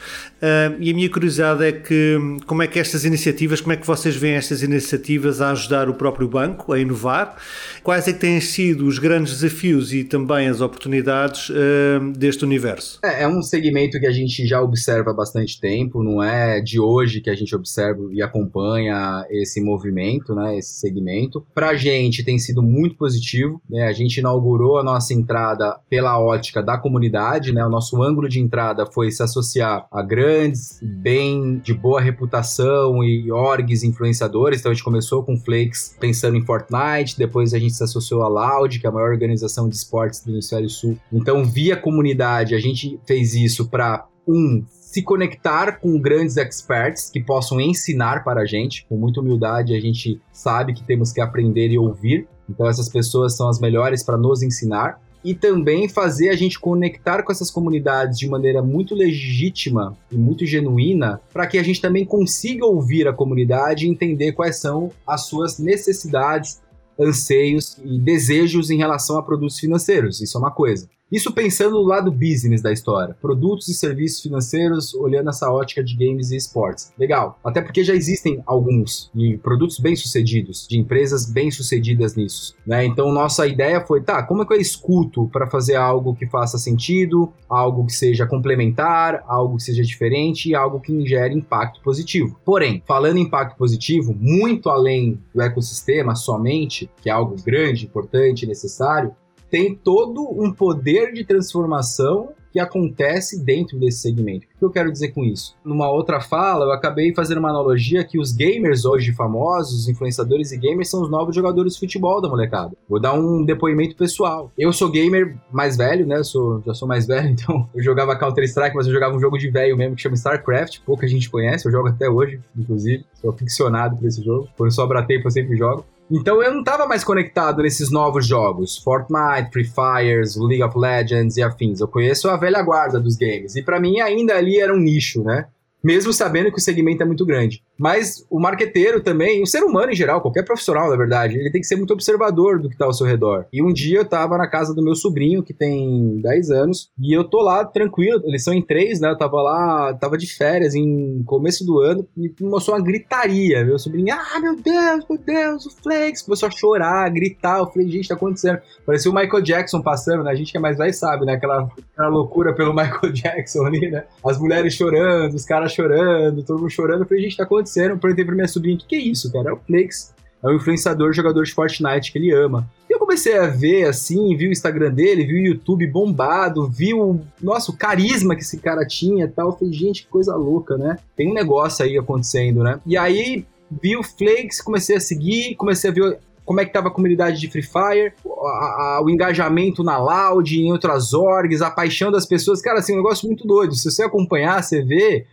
e a minha curiosidade é que como é que estas iniciativas, como é que vocês veem estas iniciativas a ajudar o próprio banco a inovar? Quais é que têm sido os grandes desafios e também as oportunidades uh, deste universo? É, é, um segmento que a gente já observa há bastante tempo, não é de hoje que a gente observa e acompanha esse movimento, né, esse segmento. Para a gente tem sido muito positivo, né, a gente inaugurou a nossa entrada pela ótica da comunidade, né, o nosso ângulo de entrada foi se associar a grandes grandes, bem de boa reputação e orgs influenciadores. Então a gente começou com Flakes pensando em Fortnite, depois a gente se associou à Loud, que é a maior organização de esportes do Hemisfério Sul. Então, via comunidade, a gente fez isso para um se conectar com grandes experts que possam ensinar para a gente. Com muita humildade, a gente sabe que temos que aprender e ouvir. Então, essas pessoas são as melhores para nos ensinar e também fazer a gente conectar com essas comunidades de maneira muito legítima e muito genuína, para que a gente também consiga ouvir a comunidade e entender quais são as suas necessidades, anseios e desejos em relação a produtos financeiros. Isso é uma coisa. Isso pensando do lado business da história. Produtos e serviços financeiros olhando essa ótica de games e esportes. Legal. Até porque já existem alguns e produtos bem-sucedidos, de empresas bem-sucedidas nisso. Né? Então, nossa ideia foi, tá, como é que eu escuto para fazer algo que faça sentido, algo que seja complementar, algo que seja diferente e algo que gere impacto positivo. Porém, falando em impacto positivo, muito além do ecossistema somente, que é algo grande, importante, necessário, tem todo um poder de transformação que acontece dentro desse segmento. O que eu quero dizer com isso? Numa outra fala, eu acabei fazendo uma analogia que os gamers hoje famosos, os influenciadores e gamers, são os novos jogadores de futebol da molecada. Vou dar um depoimento pessoal. Eu sou gamer mais velho, né? Eu sou, já sou mais velho, então eu jogava Counter-Strike, mas eu jogava um jogo de velho mesmo que chama StarCraft, pouca gente conhece, eu jogo até hoje, inclusive. Sou ficcionado por esse jogo. Quando sobra tempo, eu sempre jogo. Então eu não estava mais conectado nesses novos jogos, Fortnite, Free Fire, League of Legends e afins. Eu conheço a velha guarda dos games e para mim ainda ali era um nicho, né? Mesmo sabendo que o segmento é muito grande. Mas o marqueteiro também, o ser humano em geral, qualquer profissional, na verdade, ele tem que ser muito observador do que está ao seu redor. E um dia eu tava na casa do meu sobrinho, que tem 10 anos, e eu tô lá tranquilo, eles são em três, né? Eu tava lá, tava de férias em começo do ano, e mostrou uma gritaria. Meu sobrinho, ah, meu Deus, meu Deus, o Flex começou a chorar, a gritar. Eu falei, gente, tá acontecendo. Parecia o Michael Jackson passando, né? A gente que é mais velho sabe, né? Aquela, aquela loucura pelo Michael Jackson ali, né? As mulheres chorando, os caras chorando, todo mundo chorando. Eu falei, gente, tá acontecendo. Eu perguntei pra minha sobrinha, o que, que é isso, cara? É o Flex. É o influenciador, jogador de Fortnite que ele ama. E eu comecei a ver, assim, vi o Instagram dele, vi o YouTube bombado, vi o, nossa, o carisma que esse cara tinha e tal. Eu falei, gente, que coisa louca, né? Tem um negócio aí acontecendo, né? E aí, vi o Flakes, comecei a seguir, comecei a ver como é que tava a comunidade de Free Fire, a, a, o engajamento na Loud, em outras orgs, a paixão das pessoas. Cara, assim, um negócio muito doido. Se você acompanhar, você vê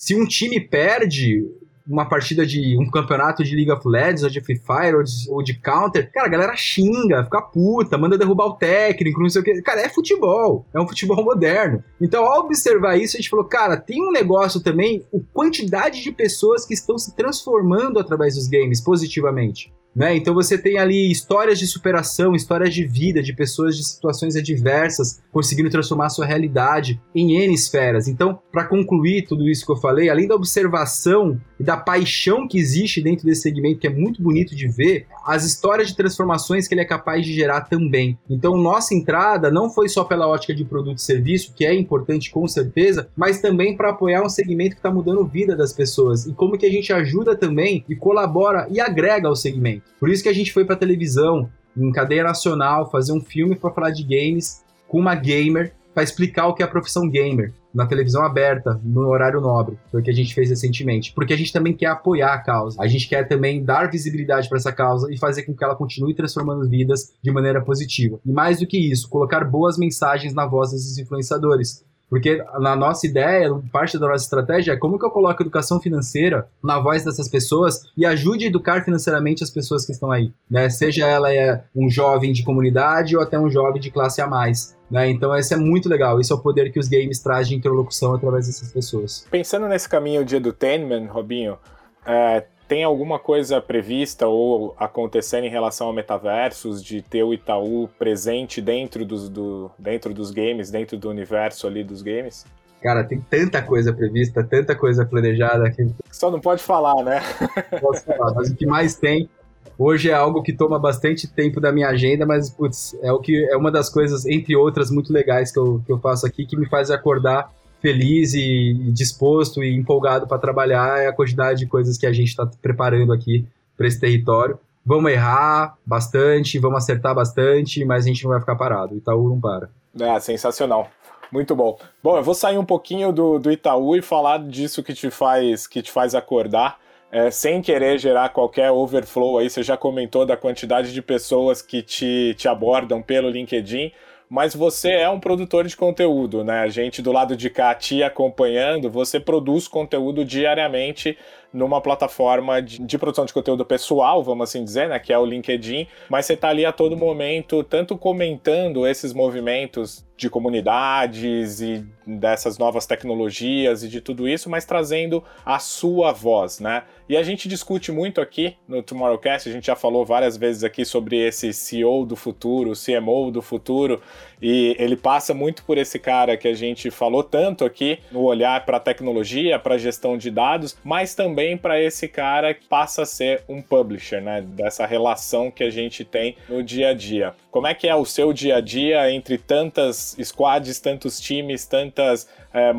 se um time perde uma partida de um campeonato de League of Legends, ou de Free Fire, ou de, ou de Counter, cara, a galera xinga, fica puta, manda derrubar o técnico, não sei o que. Cara, é futebol, é um futebol moderno. Então, ao observar isso, a gente falou, cara, tem um negócio também, a quantidade de pessoas que estão se transformando através dos games positivamente. Né? Então você tem ali histórias de superação, histórias de vida, de pessoas de situações adversas conseguindo transformar sua realidade em N esferas. Então, para concluir tudo isso que eu falei, além da observação e da paixão que existe dentro desse segmento, que é muito bonito de ver, as histórias de transformações que ele é capaz de gerar também. Então, nossa entrada não foi só pela ótica de produto e serviço, que é importante com certeza, mas também para apoiar um segmento que está mudando a vida das pessoas e como que a gente ajuda também e colabora e agrega ao segmento. Por isso que a gente foi para televisão, em cadeia nacional, fazer um filme para falar de games com uma gamer para explicar o que é a profissão gamer na televisão aberta, no horário nobre. Foi o que a gente fez recentemente. Porque a gente também quer apoiar a causa. A gente quer também dar visibilidade para essa causa e fazer com que ela continue transformando vidas de maneira positiva. E mais do que isso, colocar boas mensagens na voz desses influenciadores. Porque na nossa ideia, parte da nossa estratégia é como que eu coloco educação financeira na voz dessas pessoas e ajude a educar financeiramente as pessoas que estão aí, né? Seja ela é um jovem de comunidade ou até um jovem de classe a mais. Né? Então, esse é muito legal. Esse é o poder que os games trazem de interlocução através dessas pessoas. Pensando nesse caminho de edutainment, Robinho, é, tem alguma coisa prevista ou acontecendo em relação ao metaversos, de ter o Itaú presente dentro dos, do, dentro dos games, dentro do universo ali dos games? Cara, tem tanta coisa prevista, tanta coisa planejada que. Só não pode falar, né? Posso falar, mas o que mais tem. Hoje é algo que toma bastante tempo da minha agenda, mas putz, é o que é uma das coisas, entre outras, muito legais que eu, que eu faço aqui, que me faz acordar feliz e, disposto e empolgado para trabalhar é a quantidade de coisas que a gente está preparando aqui para esse território. Vamos errar bastante, vamos acertar bastante, mas a gente não vai ficar parado. Itaú não para. É, sensacional. Muito bom. Bom, eu vou sair um pouquinho do, do Itaú e falar disso que te faz, que te faz acordar. É, sem querer gerar qualquer overflow aí, você já comentou da quantidade de pessoas que te, te abordam pelo LinkedIn mas você é um produtor de conteúdo, né? A gente do lado de cá te acompanhando, você produz conteúdo diariamente numa plataforma de, de, produção de conteúdo pessoal, vamos assim dizer, né, que é o LinkedIn, mas você está ali a todo momento, tanto comentando esses movimentos de comunidades e dessas novas tecnologias e de tudo isso, mas trazendo a sua voz, né? E a gente discute muito aqui no Tomorrowcast, a gente já falou várias vezes aqui sobre esse CEO do futuro, CMO do futuro, e ele passa muito por esse cara que a gente falou tanto aqui no olhar para a tecnologia, para a gestão de dados, mas também para esse cara que passa a ser um publisher, né? Dessa relação que a gente tem no dia a dia. Como é que é o seu dia a dia entre tantas squads, tantos times, tantas é,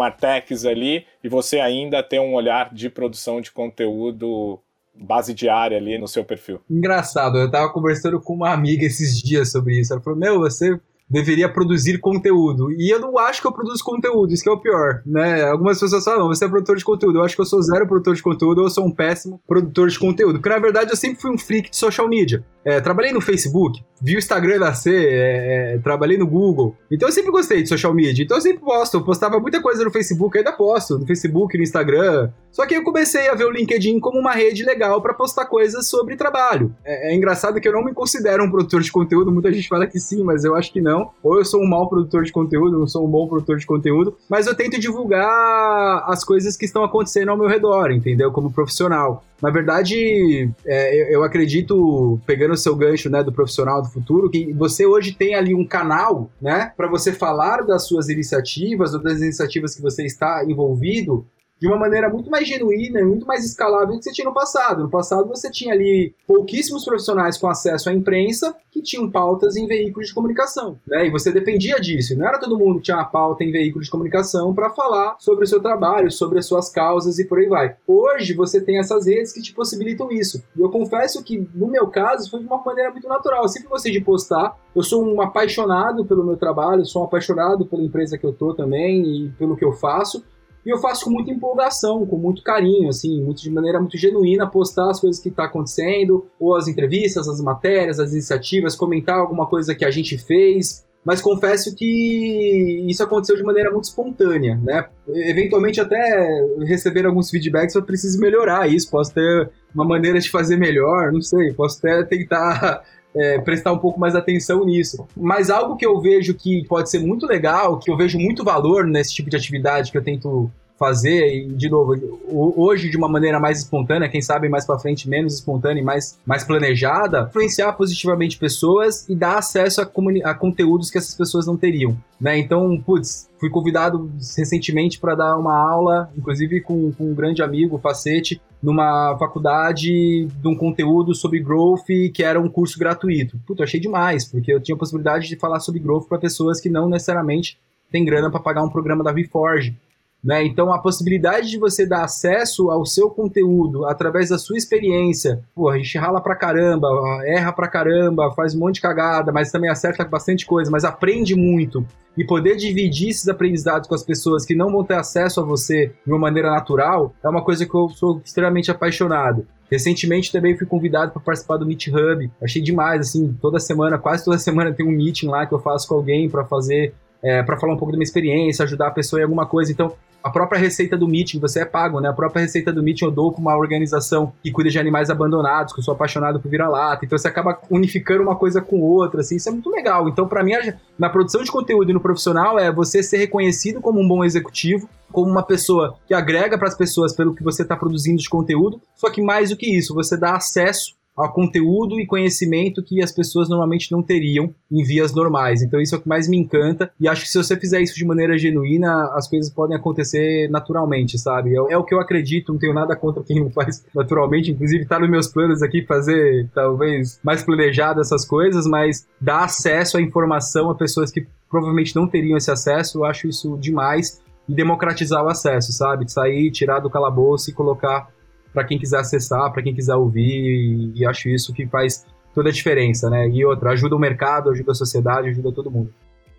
ali, e você ainda ter um olhar de produção de conteúdo base diária ali no seu perfil? Engraçado, eu tava conversando com uma amiga esses dias sobre isso. Ela falou: Meu, você deveria produzir conteúdo. E eu não acho que eu produzo conteúdo, isso que é o pior, né? Algumas pessoas falam, você é produtor de conteúdo. Eu acho que eu sou zero produtor de conteúdo, ou eu sou um péssimo produtor de conteúdo. Porque na verdade eu sempre fui um freak de social media. É, trabalhei no Facebook, vi o Instagram nascer, é, é, trabalhei no Google. Então eu sempre gostei de social media. Então eu sempre posto. Eu postava muita coisa no Facebook, ainda posto no Facebook, no Instagram. Só que eu comecei a ver o LinkedIn como uma rede legal para postar coisas sobre trabalho. É, é, engraçado que eu não me considero um produtor de conteúdo. Muita gente fala que sim, mas eu acho que não. Ou eu sou um mau produtor de conteúdo, não sou um bom produtor de conteúdo. Mas eu tento divulgar as coisas que estão acontecendo ao meu redor, entendeu? Como profissional. Na verdade, é, eu acredito, pegando o seu gancho né, do profissional do futuro, que você hoje tem ali um canal né, para você falar das suas iniciativas ou das iniciativas que você está envolvido de uma maneira muito mais genuína e muito mais escalável do que você tinha no passado. No passado você tinha ali pouquíssimos profissionais com acesso à imprensa que tinham pautas em veículos de comunicação, né? E você dependia disso. Não era todo mundo que tinha uma pauta em veículos de comunicação para falar sobre o seu trabalho, sobre as suas causas e por aí vai. Hoje você tem essas redes que te possibilitam isso. E eu confesso que no meu caso foi de uma maneira muito natural. Eu sempre gostei de postar. Eu sou um apaixonado pelo meu trabalho, sou um apaixonado pela empresa que eu tô também e pelo que eu faço. E eu faço com muita empolgação, com muito carinho, assim, muito, de maneira muito genuína, postar as coisas que está acontecendo, ou as entrevistas, as matérias, as iniciativas, comentar alguma coisa que a gente fez. Mas confesso que isso aconteceu de maneira muito espontânea, né? Eventualmente até receber alguns feedbacks eu preciso melhorar isso, posso ter uma maneira de fazer melhor, não sei, posso até tentar é, prestar um pouco mais atenção nisso. Mas algo que eu vejo que pode ser muito legal, que eu vejo muito valor nesse tipo de atividade que eu tento fazer, e de novo, hoje de uma maneira mais espontânea, quem sabe mais para frente menos espontânea e mais, mais planejada, influenciar positivamente pessoas e dar acesso a, a conteúdos que essas pessoas não teriam. Né? Então, putz, fui convidado recentemente para dar uma aula, inclusive com, com, um grande amigo, Facete, numa faculdade de um conteúdo sobre growth que era um curso gratuito. Puta, achei demais, porque eu tinha a possibilidade de falar sobre growth para pessoas que não necessariamente têm grana para pagar um programa da VForge. Né? Então, a possibilidade de você dar acesso ao seu conteúdo através da sua experiência, pô, a gente rala pra caramba, erra pra caramba, faz um monte de cagada, mas também acerta bastante coisa, mas aprende muito. E poder dividir esses aprendizados com as pessoas que não vão ter acesso a você de uma maneira natural é uma coisa que eu sou extremamente apaixonado. Recentemente também fui convidado para participar do Meet Hub. Achei demais, assim, toda semana, quase toda semana tem um meeting lá que eu faço com alguém para fazer é, para falar um pouco da minha experiência, ajudar a pessoa em alguma coisa. Então, a própria receita do Meeting, você é pago, né? A própria receita do Meeting eu dou para uma organização que cuida de animais abandonados, que eu sou apaixonado por vira-lata. Então, você acaba unificando uma coisa com outra, assim. Isso é muito legal. Então, para mim, na produção de conteúdo e no profissional, é você ser reconhecido como um bom executivo, como uma pessoa que agrega para as pessoas pelo que você está produzindo de conteúdo. Só que mais do que isso, você dá acesso a conteúdo e conhecimento que as pessoas normalmente não teriam em vias normais. Então isso é o que mais me encanta e acho que se você fizer isso de maneira genuína, as coisas podem acontecer naturalmente, sabe? É, é o que eu acredito, não tenho nada contra quem não faz naturalmente, inclusive tá nos meus planos aqui fazer talvez mais planejado essas coisas, mas dar acesso à informação a pessoas que provavelmente não teriam esse acesso, eu acho isso demais e democratizar o acesso, sabe? Sair, tirar do calabouço e colocar para quem quiser acessar, para quem quiser ouvir, e acho isso que faz toda a diferença, né? E outra, ajuda o mercado, ajuda a sociedade, ajuda todo mundo.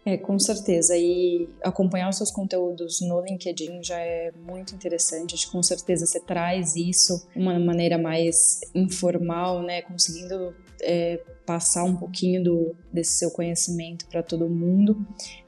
É, com certeza. E acompanhar os seus conteúdos no LinkedIn já é muito interessante. Acho que com certeza você traz isso de uma maneira mais informal, né? Conseguindo é, passar um pouquinho do, desse seu conhecimento para todo mundo.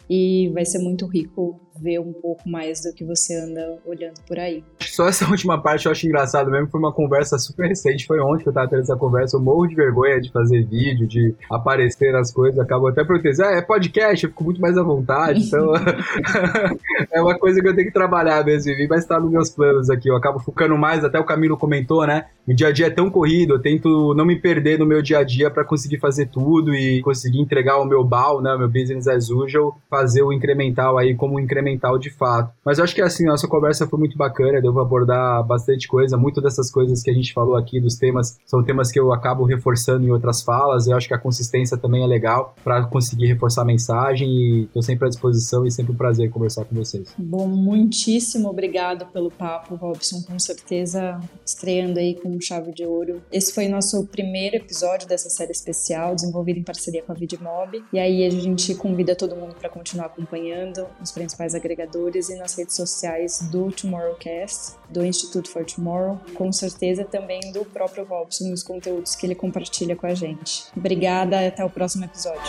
E vai ser muito rico ver um pouco mais do que você anda olhando por aí. Só essa última parte eu acho engraçado mesmo, foi uma conversa super recente, foi ontem que eu tava tendo essa conversa, eu morro de vergonha de fazer vídeo, de aparecer nas coisas, acabo até perguntando, ah, é podcast, eu fico muito mais à vontade, então é uma coisa que eu tenho que trabalhar mesmo, mas tá nos meus planos aqui, eu acabo focando mais, até o Camilo comentou, né, o dia a dia é tão corrido, eu tento não me perder no meu dia a dia para conseguir fazer tudo e conseguir entregar o meu BAL, né, meu business as usual, fazer o incremental aí como um incremental de fato. Mas eu acho que assim, nossa conversa foi muito bacana, deu pra abordar bastante coisa, muito dessas coisas que a gente falou aqui dos temas, são temas que eu acabo reforçando em outras falas, eu acho que a consistência também é legal para conseguir reforçar a mensagem e tô sempre à disposição e sempre um prazer conversar com vocês. Bom, muitíssimo obrigado pelo papo, Robson, com certeza estreando aí com chave de ouro. Esse foi nosso primeiro episódio dessa série especial, desenvolvida em parceria com a Vidmob. E aí a gente convida todo mundo para continuar acompanhando nos principais agregadores e nas redes sociais do Tomorrowcast, do Instituto for Tomorrow, com certeza também do próprio Robson nos conteúdos que ele compartilha com a gente. Obrigada e até o próximo episódio.